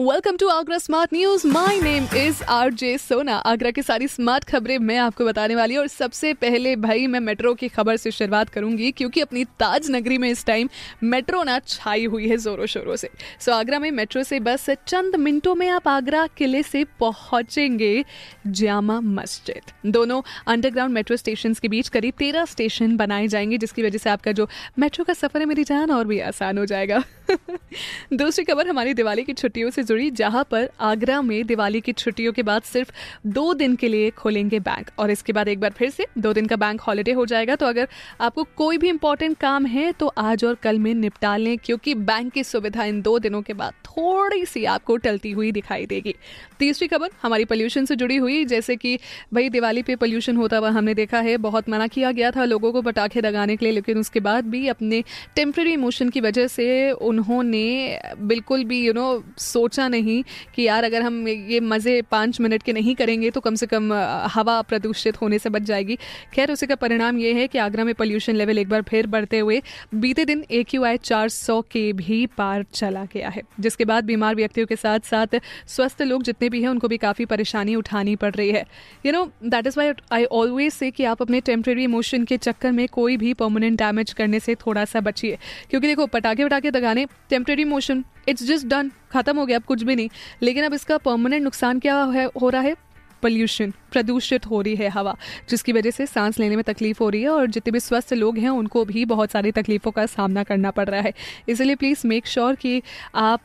welcome to Agra smart news my name is R J Sona Agra की सारी smart खबरें मैं आपको बताने वाली हूँ और सबसे पहले भाई मैं मेट्रो की खबर से शुरुआत करूँगी क्योंकि अपनी ताज नगरी में इस टाइम मेट्रो ना छाई हुई है जोरों शोरों से। सो आगरा में मेट्रो से बस चंद मिनटों में आप आगरा किले से पहुँचेंगे जामा मस्जिद। दोनों अंडरग्राउंड मेट्रो स्टेशन के बीच करीब तेरह स्टेशन बनाए जाएँगे, जिसकी वजह से आपका जो मेट्रो का सफ़र है, मेरी जान और भी आसान हो जाएगा। दूसरी खबर, हमारी दिवाली की छुट्टियों से जुड़ी जहाँ पर आगरा में दिवाली की छुट्टियों के बाद सिर्फ़ दो दिन के लिए खोलेंगे बैंक। और इसके बाद एक बार फिर से दो दिन का बैंक हॉलीडे हो जाएगा। तो अगर आपको कोई भी इंपॉर्टेंट काम है तो आज और कल में निपटा लें, क्योंकि बैंक की सुविधा इन दो दिनों के बाद थोड़ी सी आपको टलती हुई दिखाई देगी। तीसरी खबर हमारी पॉल्यूशन से जुड़ी हुई, जैसे कि भाई दिवाली पे पॉल्यूशन होता हुआ हमने देखा है, बहुत मना किया गया था लोगों को पटाखे लगाने के लिए, लेकिन उसके बाद भी अपने टेम्प्रेरी इमोशन की वजह से उन्होंने बिल्कुल भी यू नो सोचा नहीं कि यार, अगर हम ये मज़े पाँच मिनट के नहीं करेंगे तो कम से कम हवा प्रदूषित होने से बच जाएगी। खैर, उसी का परिणाम ये है कि आगरा में पोल्यूशन लेवल एक बार फिर बढ़ते हुए, बीते दिन ए क्यू आई चार सौ के भी पार चला गया है, जिसके बाद बीमार व्यक्तियों के साथ साथ स्वस्थ लोग जितने भी हैं, उनको भी काफ़ी परेशानी उठानी पड़ रही है। You know that is why I always say कि आप अपने टेम्प्रेरी इमोशन के चक्कर में कोई भी परमानेंट डैमेज करने से थोड़ा सा बचिए। क्योंकि देखो, पटाखे वटाखे दगाने temporary motion it's just done खत्म हो गया। कुछ भी नहीं। लेकिन अब इसका परमानेंट नुकसान क्या है, हो रहा है? पोल्यूशन प्रदूषित हो रही है हवा, जिसकी वजह से सांस लेने में तकलीफ़ हो रही है और जितने भी स्वस्थ लोग हैं, उनको भी बहुत सारी तकलीफों का सामना करना पड़ रहा है। इसलिए प्लीज़ मेक श्योर कि आप,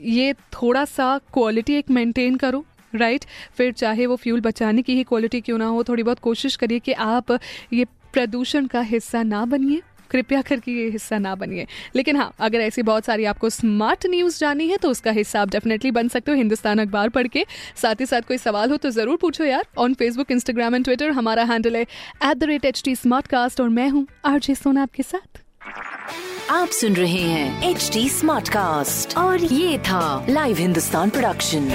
ये थोड़ा सा क्वालिटी एक मेंटेन करो राइट फिर चाहे वो फ्यूल बचाने की ही क्वालिटी क्यों ना हो, थोड़ी बहुत कोशिश करिए कि आप ये प्रदूषण का हिस्सा ना बनिए। कृपया करके ये हिस्सा ना बनिए। लेकिन हाँ अगर ऐसी बहुत सारी आपको स्मार्ट न्यूज़ जाननी है तो उसका हिस्सा आप डेफिनेटली बन सकते हो हिंदुस्तान अखबार पढ़ के। साथ ही साथ कोई सवाल हो तो ज़रूर पूछो यार। On Facebook Instagram and Twitter हमारा हैंडल है at the rate H T smart cast और मैं हूँ आरजे सोना आपके साथ। आप सुन रहे हैं एच डी स्मार्ट कास्ट और ये था live Hindustan production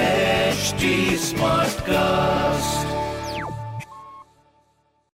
HD Smartcast.